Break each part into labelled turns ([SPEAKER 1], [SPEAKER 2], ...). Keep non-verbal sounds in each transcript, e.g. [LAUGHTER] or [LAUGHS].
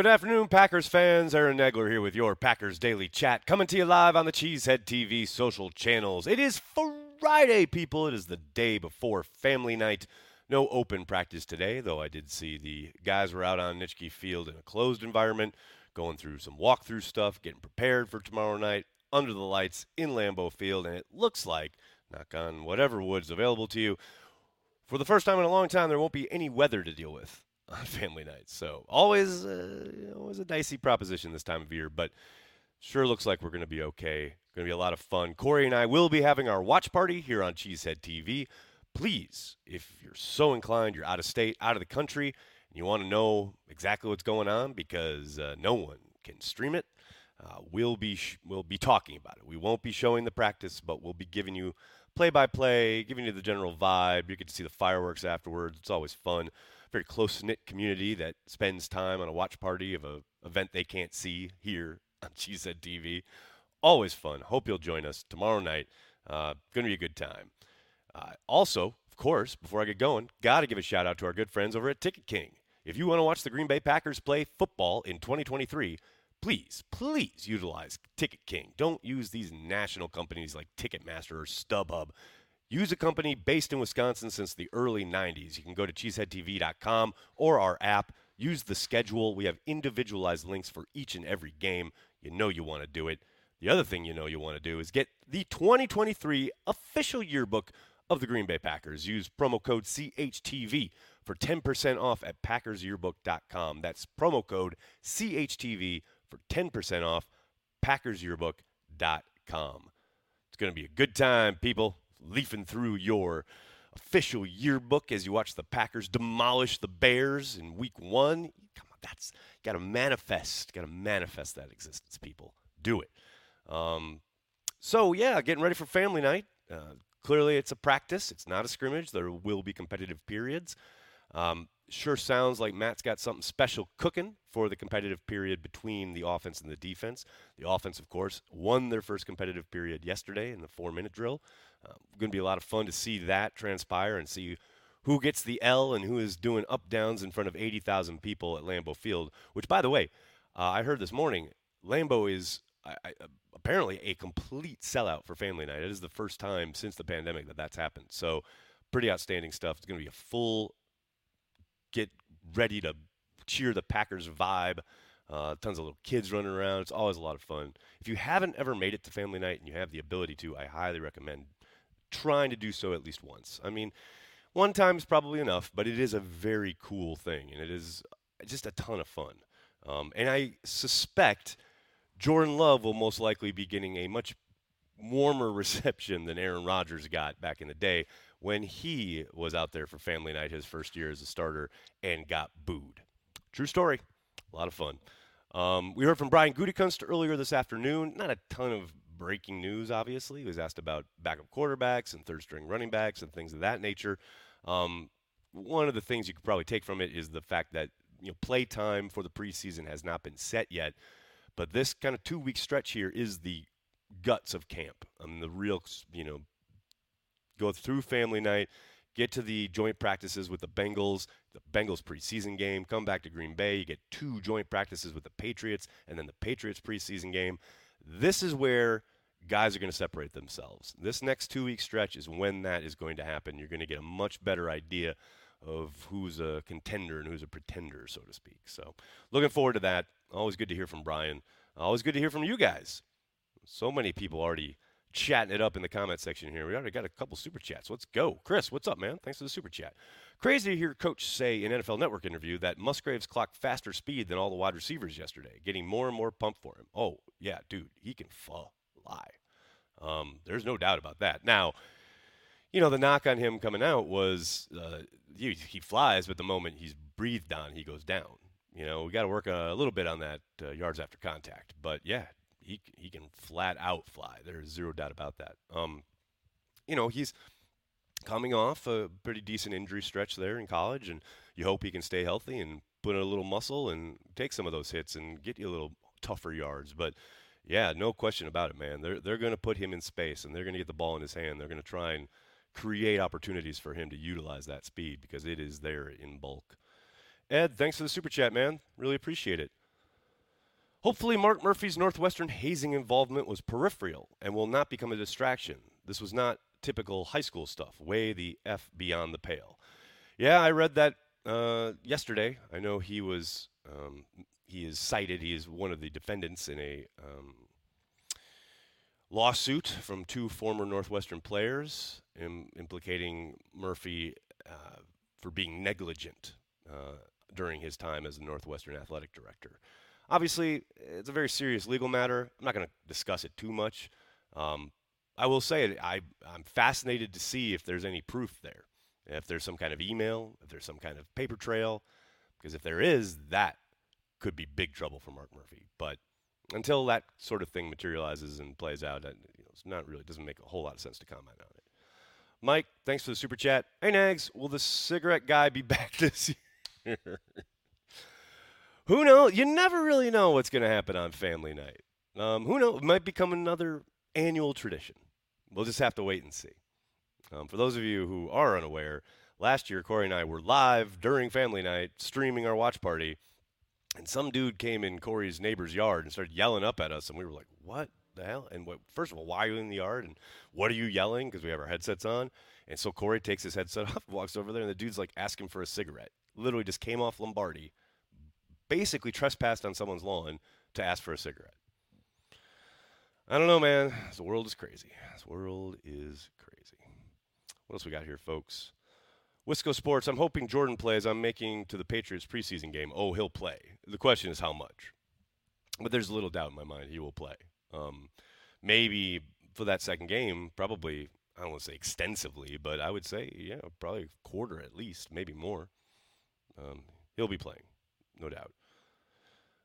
[SPEAKER 1] Good afternoon, Packers fans. Aaron Nagler here with your Packers Daily Chat, coming to you live on the Cheesehead TV social channels. It is Friday, people. It is the day before family night. No open practice today, though I did see the guys were out on Nitschke Field in a closed environment, going through some walkthrough stuff, getting prepared for tomorrow night under the lights in Lambeau Field, and it looks like, knock on whatever wood's available to you, for the first time in a long time, there won't be any weather to deal with on [LAUGHS] family night. So always, uh, always a dicey proposition this time of year, but sure looks like we're going to be okay. Going to be a lot of fun. Corey and I will be having our watch party here on Cheesehead TV. Please, if you're so inclined, you're out of state, out of the country, and you want to know exactly what's going on because uh, no one can stream it. Uh, we'll be sh- we'll be talking about it. We won't be showing the practice, but we'll be giving you play by play, giving you the general vibe. You get to see the fireworks afterwards. It's always fun very close knit community that spends time on a watch party of a event they can't see here [LAUGHS] on Cheesehead TV. Always fun. Hope you'll join us tomorrow night. Uh, going to be a good time. Uh, also, of course, before I get going, got to give a shout out to our good friends over at Ticket King. If you want to watch the Green Bay Packers play football in 2023, please, please utilize Ticket King. Don't use these national companies like Ticketmaster or StubHub. Use a company based in Wisconsin since the early 90s. You can go to cheeseheadtv.com or our app. Use the schedule. We have individualized links for each and every game. You know you want to do it. The other thing you know you want to do is get the 2023 official yearbook of the Green Bay Packers. Use promo code CHTV for 10% off at packersyearbook.com. That's promo code CHTV for 10% off packersyearbook.com. It's going to be a good time, people leafing through your official yearbook as you watch the Packers demolish the Bears in week one. Come on, that's got to manifest, got to manifest that existence, people. Do it. Um, so, yeah, getting ready for family night. Uh, clearly, it's a practice, it's not a scrimmage. There will be competitive periods. Um, sure sounds like Matt's got something special cooking for the competitive period between the offense and the defense. The offense, of course, won their first competitive period yesterday in the four minute drill. Uh, going to be a lot of fun to see that transpire and see who gets the L and who is doing up downs in front of 80,000 people at Lambeau Field, which, by the way, uh, I heard this morning, Lambeau is I, I, apparently a complete sellout for family night. It is the first time since the pandemic that that's happened. So, pretty outstanding stuff. It's going to be a full get ready to cheer the Packers vibe. Uh, tons of little kids running around. It's always a lot of fun. If you haven't ever made it to family night and you have the ability to, I highly recommend trying to do so at least once. I mean, one time is probably enough, but it is a very cool thing, and it is just a ton of fun. Um, and I suspect Jordan Love will most likely be getting a much warmer [LAUGHS] reception than Aaron Rodgers got back in the day when he was out there for family night his first year as a starter and got booed. True story. A lot of fun. Um, we heard from Brian Gutekunst earlier this afternoon. Not a ton of breaking news, obviously. He was asked about backup quarterbacks and third string running backs and things of that nature. Um, one of the things you could probably take from it is the fact that you know play time for the preseason has not been set yet. But this kind of two week stretch here is the guts of camp. I mean, the real, you know, go through family night, get to the joint practices with the Bengals, the Bengals preseason game, come back to Green Bay, you get two joint practices with the Patriots, and then the Patriots preseason game. This is where guys are going to separate themselves. This next two week stretch is when that is going to happen. You're going to get a much better idea of who's a contender and who's a pretender, so to speak. So, looking forward to that. Always good to hear from Brian. Always good to hear from you guys. So many people already chatting it up in the comment section here. We already got a couple super chats. Let's go. Chris, what's up, man? Thanks for the super chat. Crazy to hear Coach say in NFL Network interview that Musgraves clocked faster speed than all the wide receivers yesterday, getting more and more pumped for him. Oh, yeah, dude, he can fly. Um, there's no doubt about that. Now, you know, the knock on him coming out was uh, he, he, flies, but the moment he's breathed on, he goes down. You know, we got to work a little bit on that uh, yards after contact. But yeah, he he can flat out fly. There's zero doubt about that. Um, you know, he's coming off a pretty decent injury stretch there in college, and you hope he can stay healthy and put in a little muscle and take some of those hits and get you a little tougher yards. But yeah, no question about it, man. They're they're going to put him in space and they're going to get the ball in his hand. They're going to try and create opportunities for him to utilize that speed because it is there in bulk. Ed, thanks for the super chat, man. Really appreciate it. Hopefully, Mark Murphy's Northwestern hazing involvement was peripheral and will not become a distraction. This was not typical high school stuff, way the F beyond the pale. Yeah, I read that uh, yesterday. I know he was, um, he is cited, he is one of the defendants in a um, lawsuit from two former Northwestern players Im- implicating Murphy uh, for being negligent uh, during his time as the Northwestern athletic director. Obviously, it's a very serious legal matter. I'm not going to discuss it too much. Um, I will say I, I'm fascinated to see if there's any proof there, if there's some kind of email, if there's some kind of paper trail, because if there is, that could be big trouble for Mark Murphy. But until that sort of thing materializes and plays out, you know, it's not really doesn't make a whole lot of sense to comment on it. Mike, thanks for the super chat. Hey Nags, will the cigarette guy be [LAUGHS] back this year? Who knows? You never really know what's going to happen on family night. Um, who knows? It might become another annual tradition. We'll just have to wait and see. Um, for those of you who are unaware, last year Corey and I were live during family night streaming our watch party, and some dude came in Corey's neighbor's yard and started yelling up at us, and we were like, "What the hell?" And what, first of all, why are you in the yard? And what are you yelling? Because we have our headsets on. And so Corey takes his headset [LAUGHS] off, walks over there, and the dude's like asking for a cigarette. Literally just came off Lombardi, basically trespassed on someone's lawn to ask for a cigarette. I don't know, man. This world is crazy. This world is crazy. What else we got here, folks? Wisco Sports. I'm hoping Jordan plays. I'm making to the Patriots preseason game. Oh, he'll play. The question is how much. But there's a little doubt in my mind he will play. Um, maybe for that second game, probably I don't want to say extensively, but I would say yeah, probably a quarter at least, maybe more. Um, he'll be playing, no doubt.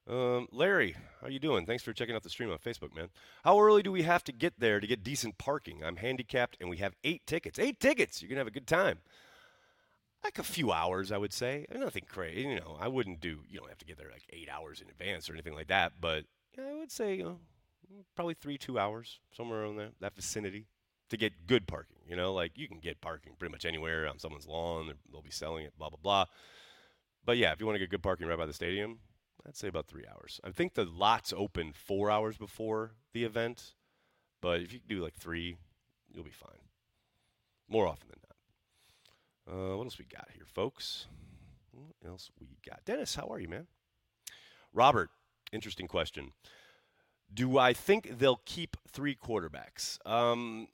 [SPEAKER 1] Um, Larry, how you doing? Thanks for checking out the stream on Facebook, man. How early do we have to get there to get decent parking? I'm handicapped, and we have eight tickets. Eight tickets. You're gonna have a good time. Like a few hours, I would say. Nothing crazy. You know, I wouldn't do. You don't have to get there like eight hours in advance or anything like that. But yeah, I would say you know, probably three, two hours, somewhere around there, that vicinity, to get good parking. You know, like you can get parking pretty much anywhere on someone's lawn. They'll be selling it, blah blah blah. But yeah, if you want to get good parking right by the stadium, I'd say about three hours. I think the lots open four hours before the event, but if you do like three, you'll be fine. More often than not. Uh, what else we got here, folks? What else we got? Dennis, how are you, man? Robert, interesting question. Do I think they'll keep three quarterbacks? Um,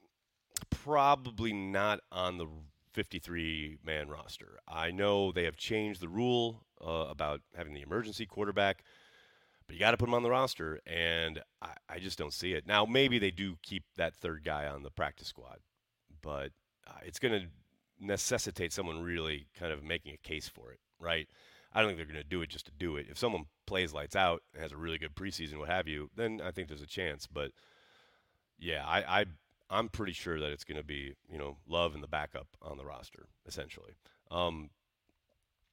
[SPEAKER 1] probably not on the 53 man roster. I know they have changed the rule uh, about having the emergency quarterback, but you got to put him on the roster, and I, I, just don't see it. Now, maybe they do keep that third guy on the practice squad, but uh, it's going to necessitate someone really kind of making a case for it, right? I don't think they're going to do it just to do it. If someone plays lights out, has a really good preseason, what have you, then I think there's a chance. But yeah, I, I I'm pretty sure that it's going to be you know Love and the backup on the roster essentially. Um,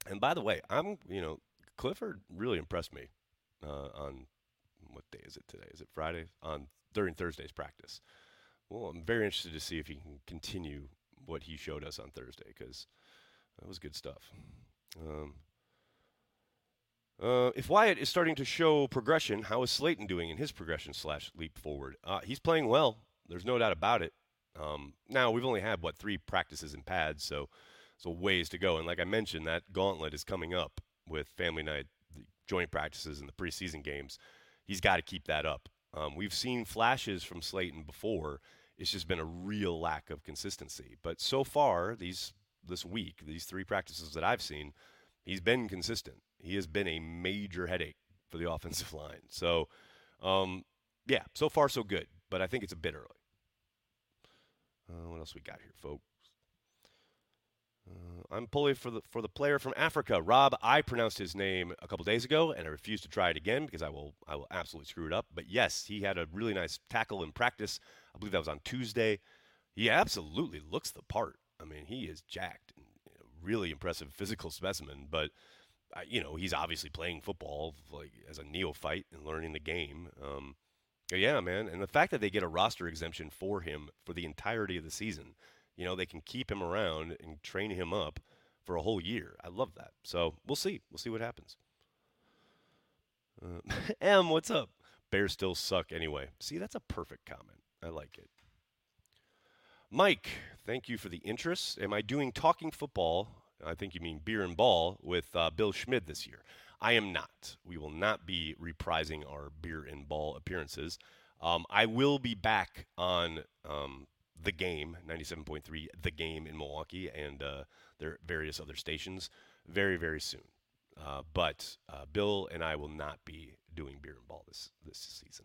[SPEAKER 1] and by the way, I'm you know Clifford really impressed me uh, on what day is it today? Is it Friday? On during Thursday's practice. Well, I'm very interested to see if he can continue what he showed us on Thursday because that was good stuff. Um, uh, if Wyatt is starting to show progression, how is Slaton doing in his progression slash leap forward? Uh, he's playing well. There's no doubt about it. Um, now we've only had what three practices in pads, so so ways to go. And like I mentioned, that gauntlet is coming up with family night, the joint practices, and the preseason games. He's got to keep that up. Um, we've seen flashes from Slaton before. It's just been a real lack of consistency. But so far, these this week, these three practices that I've seen, he's been consistent. He has been a major headache for the [LAUGHS] offensive line. So, um, yeah, so far so good. But I think it's a bit early. Uh, what else we got here, folks? Uh, I'm pulling for the for the player from Africa, Rob. I pronounced his name a couple days ago, and I refuse to try it again because I will I will absolutely screw it up. But yes, he had a really nice tackle in practice. I believe that was on Tuesday. He absolutely looks the part. I mean, he is jacked, really impressive physical specimen. But you know, he's obviously playing football like as a neophyte and learning the game. Um, yeah, man. And the fact that they get a roster exemption for him for the entirety of the season, you know, they can keep him around and train him up for a whole year. I love that. So we'll see. We'll see what happens. Uh, [LAUGHS] M, what's up? Bears still suck anyway. See, that's a perfect comment. I like it. Mike, thank you for the interest. Am I doing talking football? I think you mean beer and ball with uh, Bill Schmid this year. I am not. We will not be reprising our beer and ball appearances. Um, I will be back on um, the game, 97.3, the game in Milwaukee, and uh, their various other stations very, very soon. Uh, but uh, Bill and I will not be doing beer and ball this this season.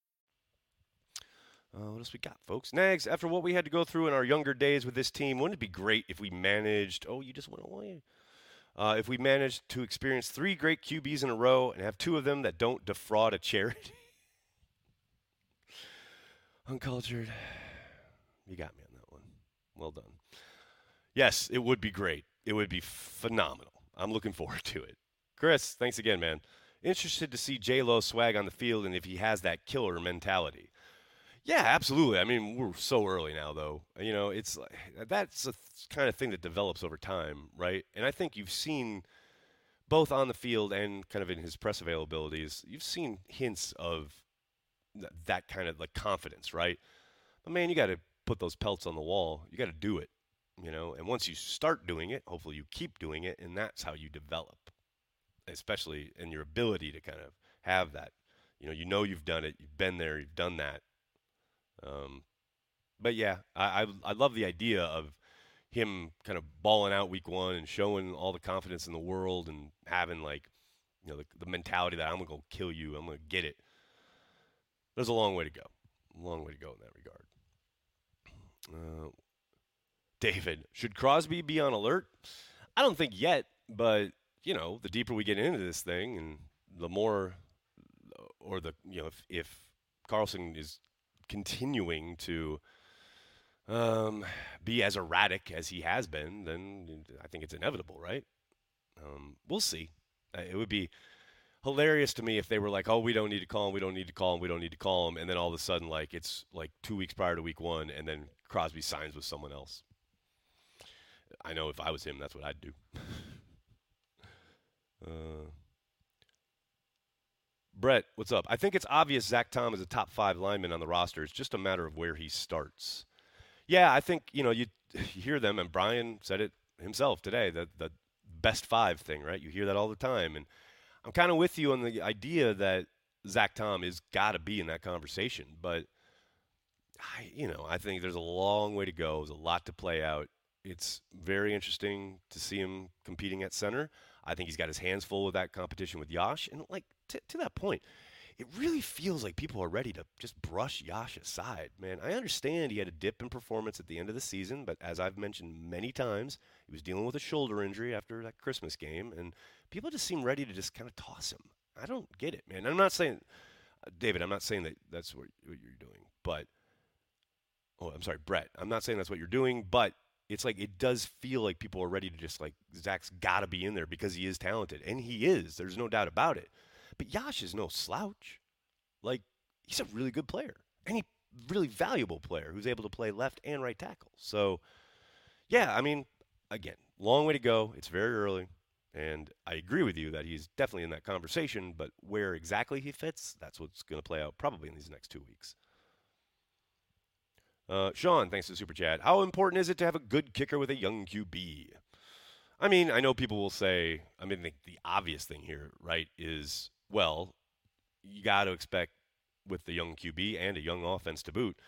[SPEAKER 1] Uh, what else we got, folks? Nags, after what we had to go through in our younger days with this team, wouldn't it be great if we managed? Oh, you just went away. Uh, if we managed to experience three great QBs in a row and have two of them that don't defraud a charity. [LAUGHS] Uncultured. You got me on that one. Well done. Yes, it would be great. It would be phenomenal. I'm looking forward to it. Chris, thanks again, man. Interested to see J Lo swag on the field and if he has that killer mentality. Yeah, absolutely. I mean, we're so early now, though. You know, it's like that's the kind of thing that develops over time, right? And I think you've seen both on the field and kind of in his press availabilities, you've seen hints of th- that kind of like confidence, right? But man, you got to put those pelts on the wall. You got to do it, you know. And once you start doing it, hopefully you keep doing it, and that's how you develop, especially in your ability to kind of have that. You know, you know you've done it, you've been there, you've done that um, but yeah, I, I, I love the idea of him kind of balling out week one and showing all the confidence in the world and having like you know the, the mentality that I'm gonna go kill you, I'm gonna get it. There's a long way to go, a long way to go in that regard. Uh, David, should Crosby be on alert? I don't think yet, but you know, the deeper we get into this thing, and the more, or the you know, if, if Carlson is continuing to um, be as erratic as he has been, then I think it's inevitable, right? Um, we'll see. Uh, it would be hilarious to me if they were like, "Oh, we don't need to call him. We don't need to call him. We don't need to call him," and then all of a sudden, like it's like two weeks prior to week one, and then Crosby signs with someone else. I know if I was him, that's what I'd do. [LAUGHS] uh, Brett, what's up? I think it's obvious Zach Tom is a top five lineman on the roster. It's just a matter of where he starts. Yeah, I think you know you, [LAUGHS] you hear them, and Brian said it himself today. The the best five thing, right? You hear that all the time, and I'm kind of with you on the idea that Zach Tom is got to be in that conversation. But I, you know, I think there's a long way to go. There's a lot to play out. It's very interesting to see him competing at center. I think he's got his hands full with that competition with Yosh, and like to, to that point, it really feels like people are ready to just brush Yosh aside, man. I understand he had a dip in performance at the end of the season, but as I've mentioned many times, he was dealing with a shoulder injury after that Christmas game, and people just seem ready to just kind of toss him. I don't get it, man. I'm not saying, uh, David, I'm not saying that that's what, what you're doing, but, oh, I'm sorry, Brett. I'm not saying that's what you're doing, but it's like it does feel like people are ready to just like Zach's got to be in there because he is talented, and he is. There's no doubt about it. But Yosh is no slouch. Like, he's a really good player. And he really valuable player who's able to play left and right tackle. So, yeah, I mean, again, long way to go. It's very early. And I agree with you that he's definitely in that conversation, but where exactly he fits, that's what's going to play out probably in these next two weeks. Uh, Sean, thanks to Super Chat. How important is it to have a good kicker with a young QB? I mean, I know people will say, I mean, the, the obvious thing here, right, is, well, you got to expect with the young QB and a young offense to boot,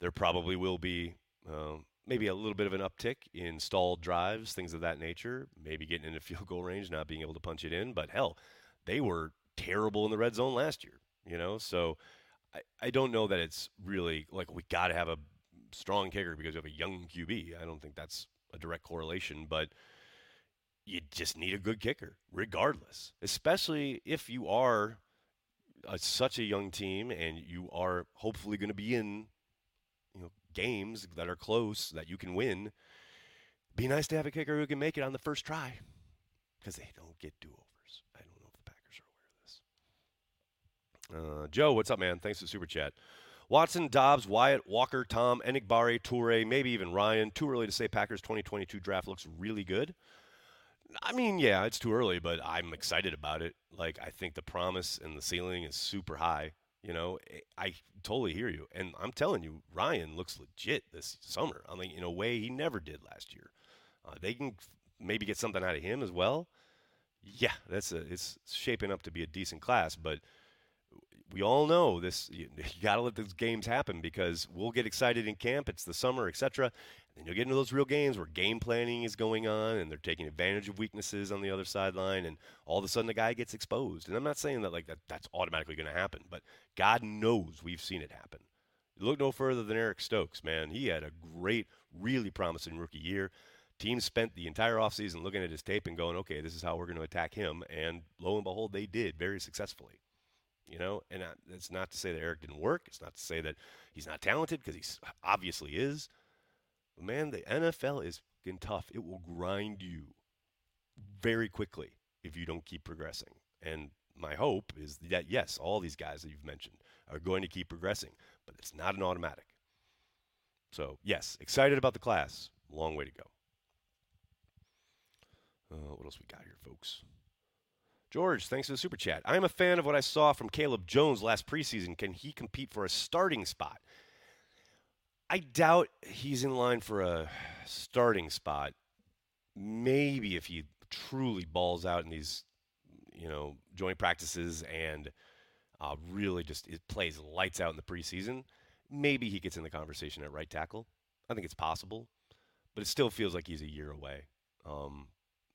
[SPEAKER 1] there probably will be um, maybe a little bit of an uptick in stalled drives, things of that nature, maybe getting into [LAUGHS] field goal range, not being able to punch it in. But hell, they were terrible in the red zone last year, you know? So I, I don't know that it's really like we got to have a strong kicker because you have a young QB. I don't think that's a direct correlation, but you just need a good kicker regardless, especially if you are a, such a young team and you are hopefully going to be in you know games that are close that you can win. Be nice to have a kicker who can make it on the first try because they don't get do-overs. I don't know if the Packers are aware of this. Uh, Joe, what's up, man? Thanks for super chat. Watson, Doubs, Wyatt, Walker, Tom, Enagbare, Toure, maybe even Ryan. Too early to say Packers 2022 draft looks really good. I mean, yeah, it's too early, but I'm excited about it. Like, I think the promise and the ceiling is super high. You know, eh, I totally hear you, and I'm telling you, Ryan looks legit this summer. I mean, in a way he never did last year. Uh, they can maybe get something out of him as well. Yeah, that's a, it's shaping up to be a decent class, but we all know this. [LAUGHS] You, you got to let these games happen because we'll get excited in camp. It's the summer, etc. And you'll get into those real games where game planning is going on and they're taking advantage of weaknesses on the other sideline, and all of a sudden the guy gets exposed. And I'm not saying that like that, that's automatically going to happen, but God knows we've seen it happen. look no further than Eric Stokes, man. He had a great, really promising rookie year. Team spent the entire offseason looking at his tape and going, okay, this is how we're going to attack him. And lo and behold, they did very successfully. You know, and that's not to say that Eric didn't work. It's not to say that he's not talented because he obviously is. But man, the NFL is tough. It will grind you very quickly if you don't keep progressing. And my hope is that yes, all these guys that you've mentioned are going to keep progressing, but it's not an automatic. So yes, excited about the class. Long way to go. Uh, what else we got here, folks? George, thanks for the super chat. I'm a fan of what I saw from Caleb Jones last preseason. Can he compete for a starting spot? I doubt he's in line for a starting spot. Maybe if he truly balls out in these, you know, joint practices and uh, really just it plays lights out in the preseason, maybe he gets in the conversation at right tackle. I think it's possible, but it still feels like he's a year away. Um,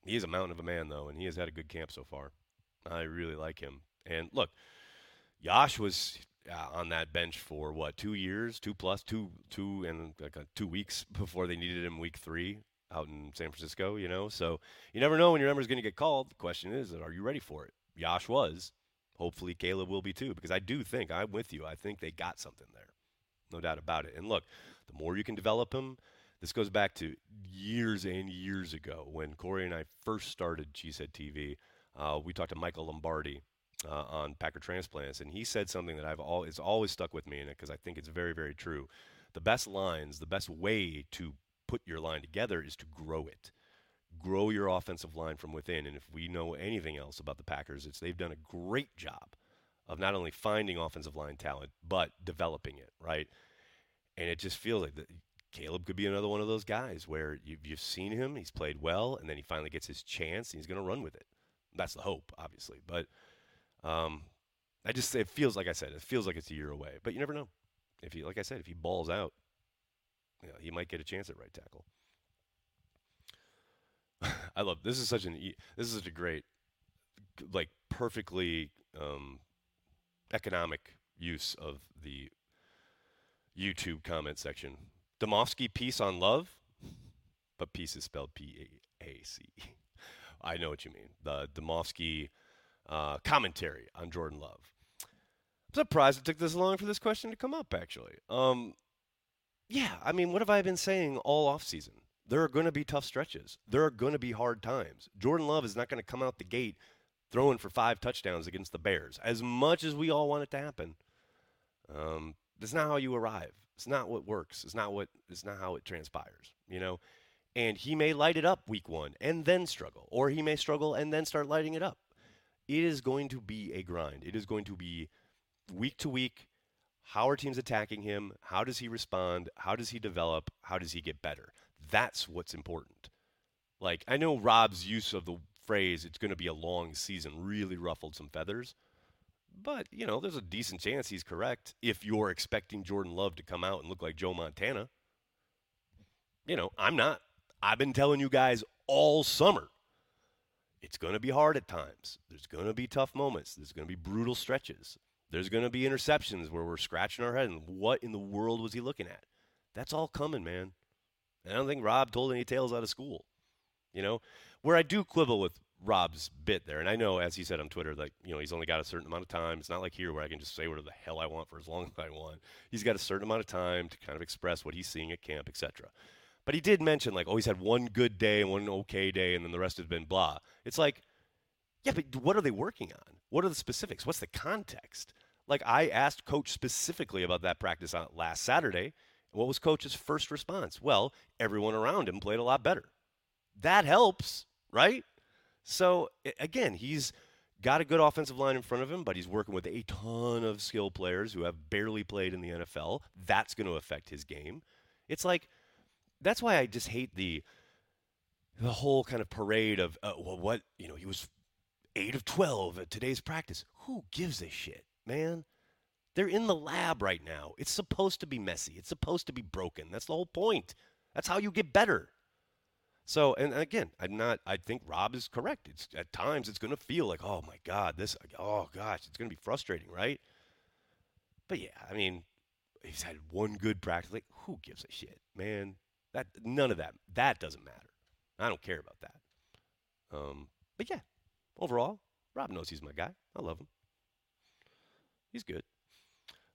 [SPEAKER 1] he is a mountain of a man, though, and he has had a good camp so far. I really like him. And look, Yosh was uh, on that bench for what two years, two plus, two two and like two weeks [LAUGHS] before they needed him week three out in San Francisco. You know, so you never know when your number is going to get called. The question is, are you ready for it? Yosh was. Hopefully, Caleb will be too, because I do think I'm with you. I think they got something there, no doubt about it. And look, the more you can develop him, this goes back to years and years ago when Corey and I first started Cheesehead TV. Uh, we talked to Michael Lombardi uh, on Packer transplants, and he said something that I've all it's always stuck with me it because I think it's very very true. The best lines, the best way to put your line together is to grow it. Grow your offensive line from within. And if we know anything else about the Packers, it's they've done a great job of not only finding offensive line talent but developing it, right? And it just feels like Caleb could be another one of those guys where you've, you've seen him, he's played well, and then he finally gets his chance, and he's going to run with it. That's the hope, obviously. But um, I just it feels like I said it feels like it's a year away, but you never know. If he, like I said, if he balls out, you know, he might get a chance at right tackle. [SIGHS] I love this is such an this is such a great, like perfectly um, economic use of the YouTube comment section. Demovsky piece on love, but peace is spelled P A C. I know what you mean. The Demovsky uh, commentary on Jordan Love. I'm surprised it took this long for this question to come up, actually. Um, yeah, I mean, what have I been saying all offseason? There are going to be tough stretches. There are going to be hard times. Jordan Love is not going to come out the gate throwing for five touchdowns against the Bears, as much as we all want it to happen. Um, That's not how you arrive. It's not what works. It's not what. It's not how it transpires. You know, and he may light it up week one and then struggle, or he may struggle and then start lighting it up. It is going to be a grind. It is going to be week to week. How are teams attacking him? How does he respond? How does he develop? How does he get better? That's what's important. Like, I know Rob's use of the phrase, it's going to be a long season, really ruffled some feathers. But, you know, there's a decent chance he's correct if you're expecting Jordan Love to come out and look like Joe Montana. You know, I'm not. I've been telling you guys all summer. It's going to be hard at times. There's going to be tough moments. There's going to be brutal stretches. There's going to be interceptions where we're scratching our head and what in the world was he looking at? That's all coming, man. I don't think Rob told any tales out of school. You know, where I do quibble with Rob's bit there, and I know, as he said on Twitter, like you know, he's only got a certain amount of time. It's not like here where I can just say whatever the hell I want for as long [LAUGHS] as I want. He's got a certain amount of time to kind of express what he's seeing at camp, etc. But he did mention like, oh, he's had one good day and one okay day, and then the rest has been blah. It's like, yeah, but what are they working on? What are the specifics? What's the context? Like I asked coach specifically about that practice on last Saturday. What was coach's first response? Well, everyone around him played a lot better. That helps, right? So again, he's got a good offensive line in front of him, but he's working with a ton of skill players who have barely played in the NFL. That's going to affect his game. It's like that's why I just hate the the whole kind of parade of uh, well, what you know, he was eight of twelve at today's practice. Who gives a shit, man? They're in the lab right now. It's supposed to be messy. It's supposed to be broken. That's the whole point. That's how you get better. So, and again, I'm not. I think Rob is correct. It's at times it's going to feel like, oh my God, this. Oh gosh, it's going to be frustrating, right? But yeah, I mean, he's had one good practice. Like, who gives a shit, man? That none of that. That doesn't matter. I don't care about that. Um, but yeah, overall, Rob knows he's my guy. I love him. He's good.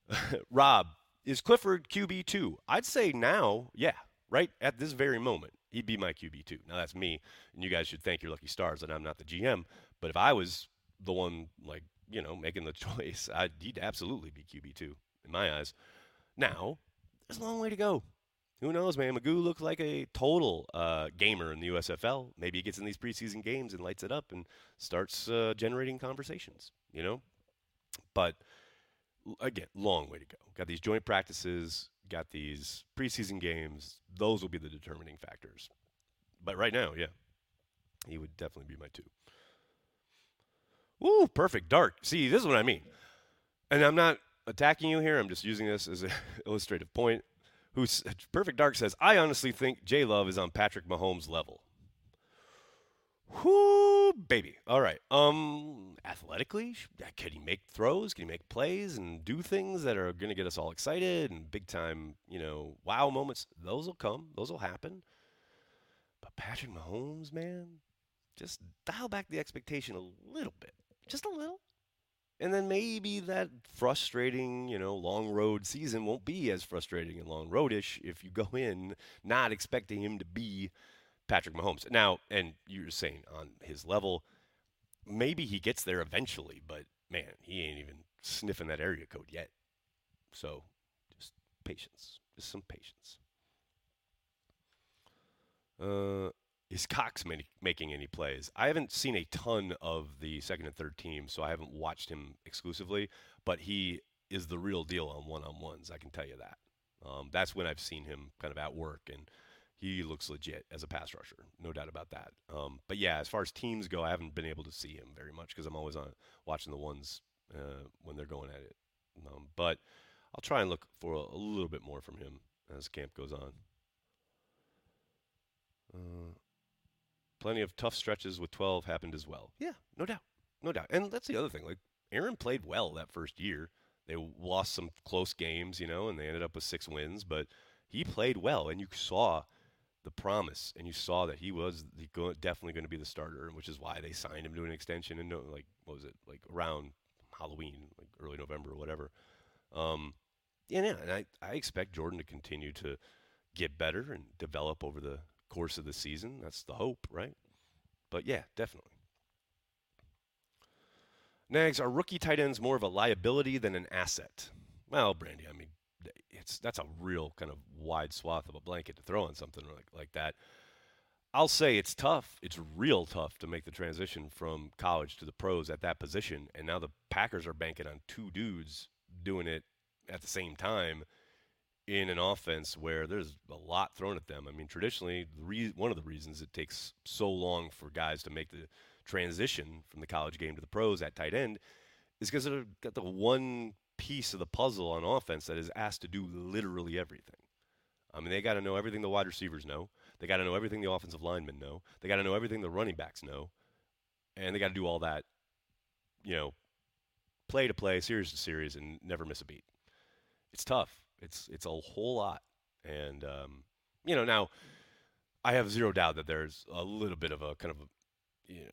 [SPEAKER 1] [LAUGHS] Rob, is Clifford QB two? I'd say now, yeah, right at this very moment he'd be my QB two. Now that's me, and you guys should thank your lucky stars that I'm not the GM. But if I was the one, like you know, making the [LAUGHS] choice, I'd, he'd absolutely be QB two in my eyes. Now, there's a long way to go. Who knows, man? McGough looks like a total uh, gamer in the USFL. Maybe he gets in these preseason games and lights it up and starts uh, generating conversations. You know, but again, long way to go. Got these joint practices got these preseason games. Those will be the determining factors. But right now, yeah, he would definitely be my two. Ooh, perfect. Dark. See, this is what I mean. And I'm not attacking you here. I'm just using this as an [LAUGHS] illustrative point. Who's perfect dark says, I honestly think J Love is on Patrick Mahomes' level. Whoo, baby. All right. Um, athletically, can he make throws? Can he make plays and do things that are going to get us all excited and big time, you know, wow moments? Those will come. Those will happen. But Patrick Mahomes, man, just dial back the expectation a little bit, just a little. And then maybe that frustrating, you know, long road season won't be as frustrating and long roadish if you go in not expecting him to be Patrick Mahomes. Now, and you're saying on his level, maybe he gets there eventually, but man, he ain't even sniffing that area code yet. So just patience, just some patience. Uh, is Cox many, making any plays? I haven't seen a ton of the second and third team, so I haven't watched him exclusively, but he is the real deal on one on ones. I can tell you that. Um, that's when I've seen him kind of at work and he looks legit as a pass rusher, no doubt about that. Um, but yeah, as far as teams go, I haven't been able to see him very much because I'm always on watching the ones uh, when they're going at it. Um, but I'll try and look for a, a, little bit more from him as camp goes on. Uh, plenty of tough stretches with 12 happened as well. Yeah, no doubt, no doubt. And that's the other thing. Like Aaron played well that first year. They lost some close games, you know, and they ended up with six wins, but he played well, and you saw the promise, and you saw that he was definitely going to be the starter, which is why they signed him to an extension and like what was it like around Halloween, like early November or whatever. Um, and yeah, and I, I expect Jordan to continue to get better and develop over the course of the season. That's the hope, right? But yeah, definitely. Nags, are rookie tight ends more of a liability than an asset? Well, Brandy, I mean, it's that's a real kind of wide swath of a blanket to throw on something like like that. I'll say it's tough. It's real tough to make the transition from college to the pros at that position. And now the Packers are banking on two dudes doing it at the same time in an offense where there's a lot thrown at them. I mean, traditionally, re- one of the reasons it takes so long for guys to make the transition from the college game to the pros at tight end is because they've got the one piece of the puzzle on offense that is asked to do literally everything. I mean, they got to know everything the wide receivers know. They got to know everything the offensive linemen know. They got to know everything the running backs know. And they got to do all that, you know, play to play, series to series, and never miss a beat. It's tough. It's it's a whole lot. And um, you know, now I have zero doubt that there's a little bit of a kind of a, you know,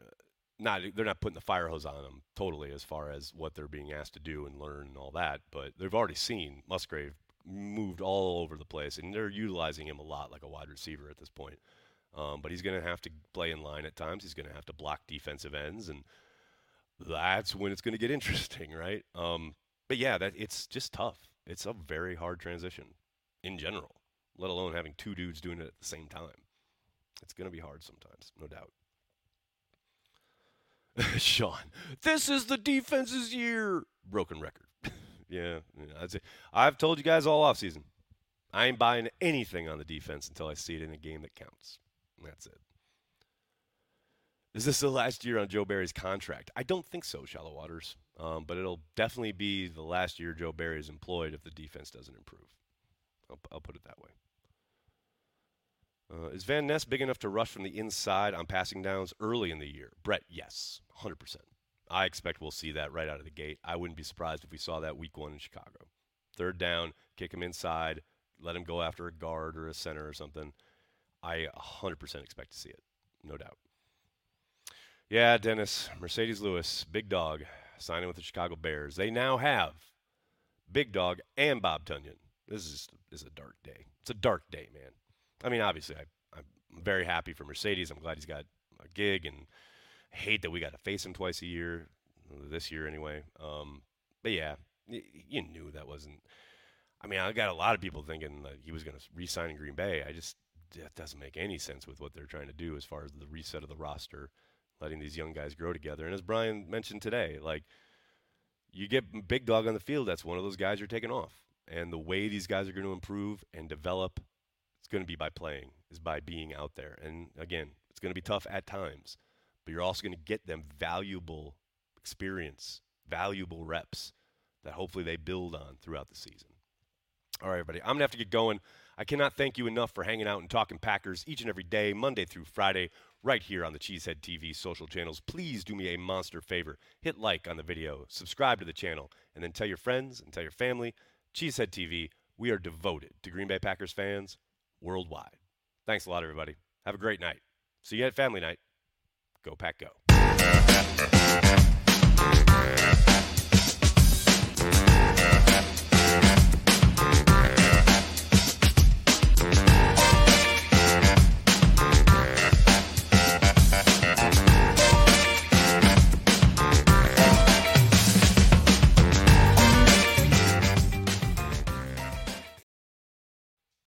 [SPEAKER 1] not they're not putting the fire hose on them totally as far as what they're being asked to do and learn and all that, but they've already seen Musgrave moved all over the place, and they're utilizing him a lot like a wide receiver at this point. Um, but he's going to have to play in line at times. He's going to have to block defensive ends, and that's when it's going to get [LAUGHS] interesting, right? Um, but yeah, that it's just tough. It's a very hard transition in general, let alone having two dudes doing it at the same time. It's going to be hard sometimes, no doubt. [LAUGHS] Sean, this is the defense's year. Broken record. [LAUGHS] yeah, yeah I've told you guys all off season. I ain't buying anything on the defense until I see it in a game that counts. That's it. Is this the last year on Joe Barry's contract? I don't think so, Shallow Waters. Um, but it'll definitely be the last year Joe Barry is employed if the defense doesn't improve. I'll, I'll put it that way. Uh, is Van Ness big enough to rush from the inside on passing downs early in the year? Brett, yes, 100%. I expect we'll see that right out of the gate. I wouldn't be surprised if we saw that week one in Chicago. Third down, kick him inside, let him go after a guard or a center or something. I 100% expect to see it, no doubt. Yeah, Dennis, Marcedes Lewis, big dog, signing with the Chicago Bears. They now have Big Dog and Bob Tonyan. This is, this is a dark day. It's a dark day, man. I mean, obviously, I, I'm very happy for Marcedes. I'm glad he's got a gig, and hate that we got to face him twice a year, this year anyway. Um, but yeah, you knew that wasn't. I mean, I got a lot of people thinking that he was going to re-sign in Green Bay. I just that doesn't make any sense with what they're trying to do as far as the reset of the roster, letting these young guys grow together. And as Brian mentioned today, like you get big dog on the field, that's one of those guys you're taking off. And the way these guys are going to improve and develop it's going to be by playing, is by being out there. And again, it's going to be tough at times, but you're also going to get them valuable experience, valuable reps that hopefully they build on throughout the season. All right, everybody, I'm going to have to get going. I cannot thank you enough for hanging out and talking Packers each and every day, Monday through Friday, right here on the Cheesehead TV social channels. Please do me a monster favor. Hit like on the video, subscribe to the channel, and then tell your friends and tell your family. Cheesehead TV, we are devoted to Green Bay Packers fans worldwide. Thanks a lot, everybody. Have a great night. See you at family night. Go, Pack, go.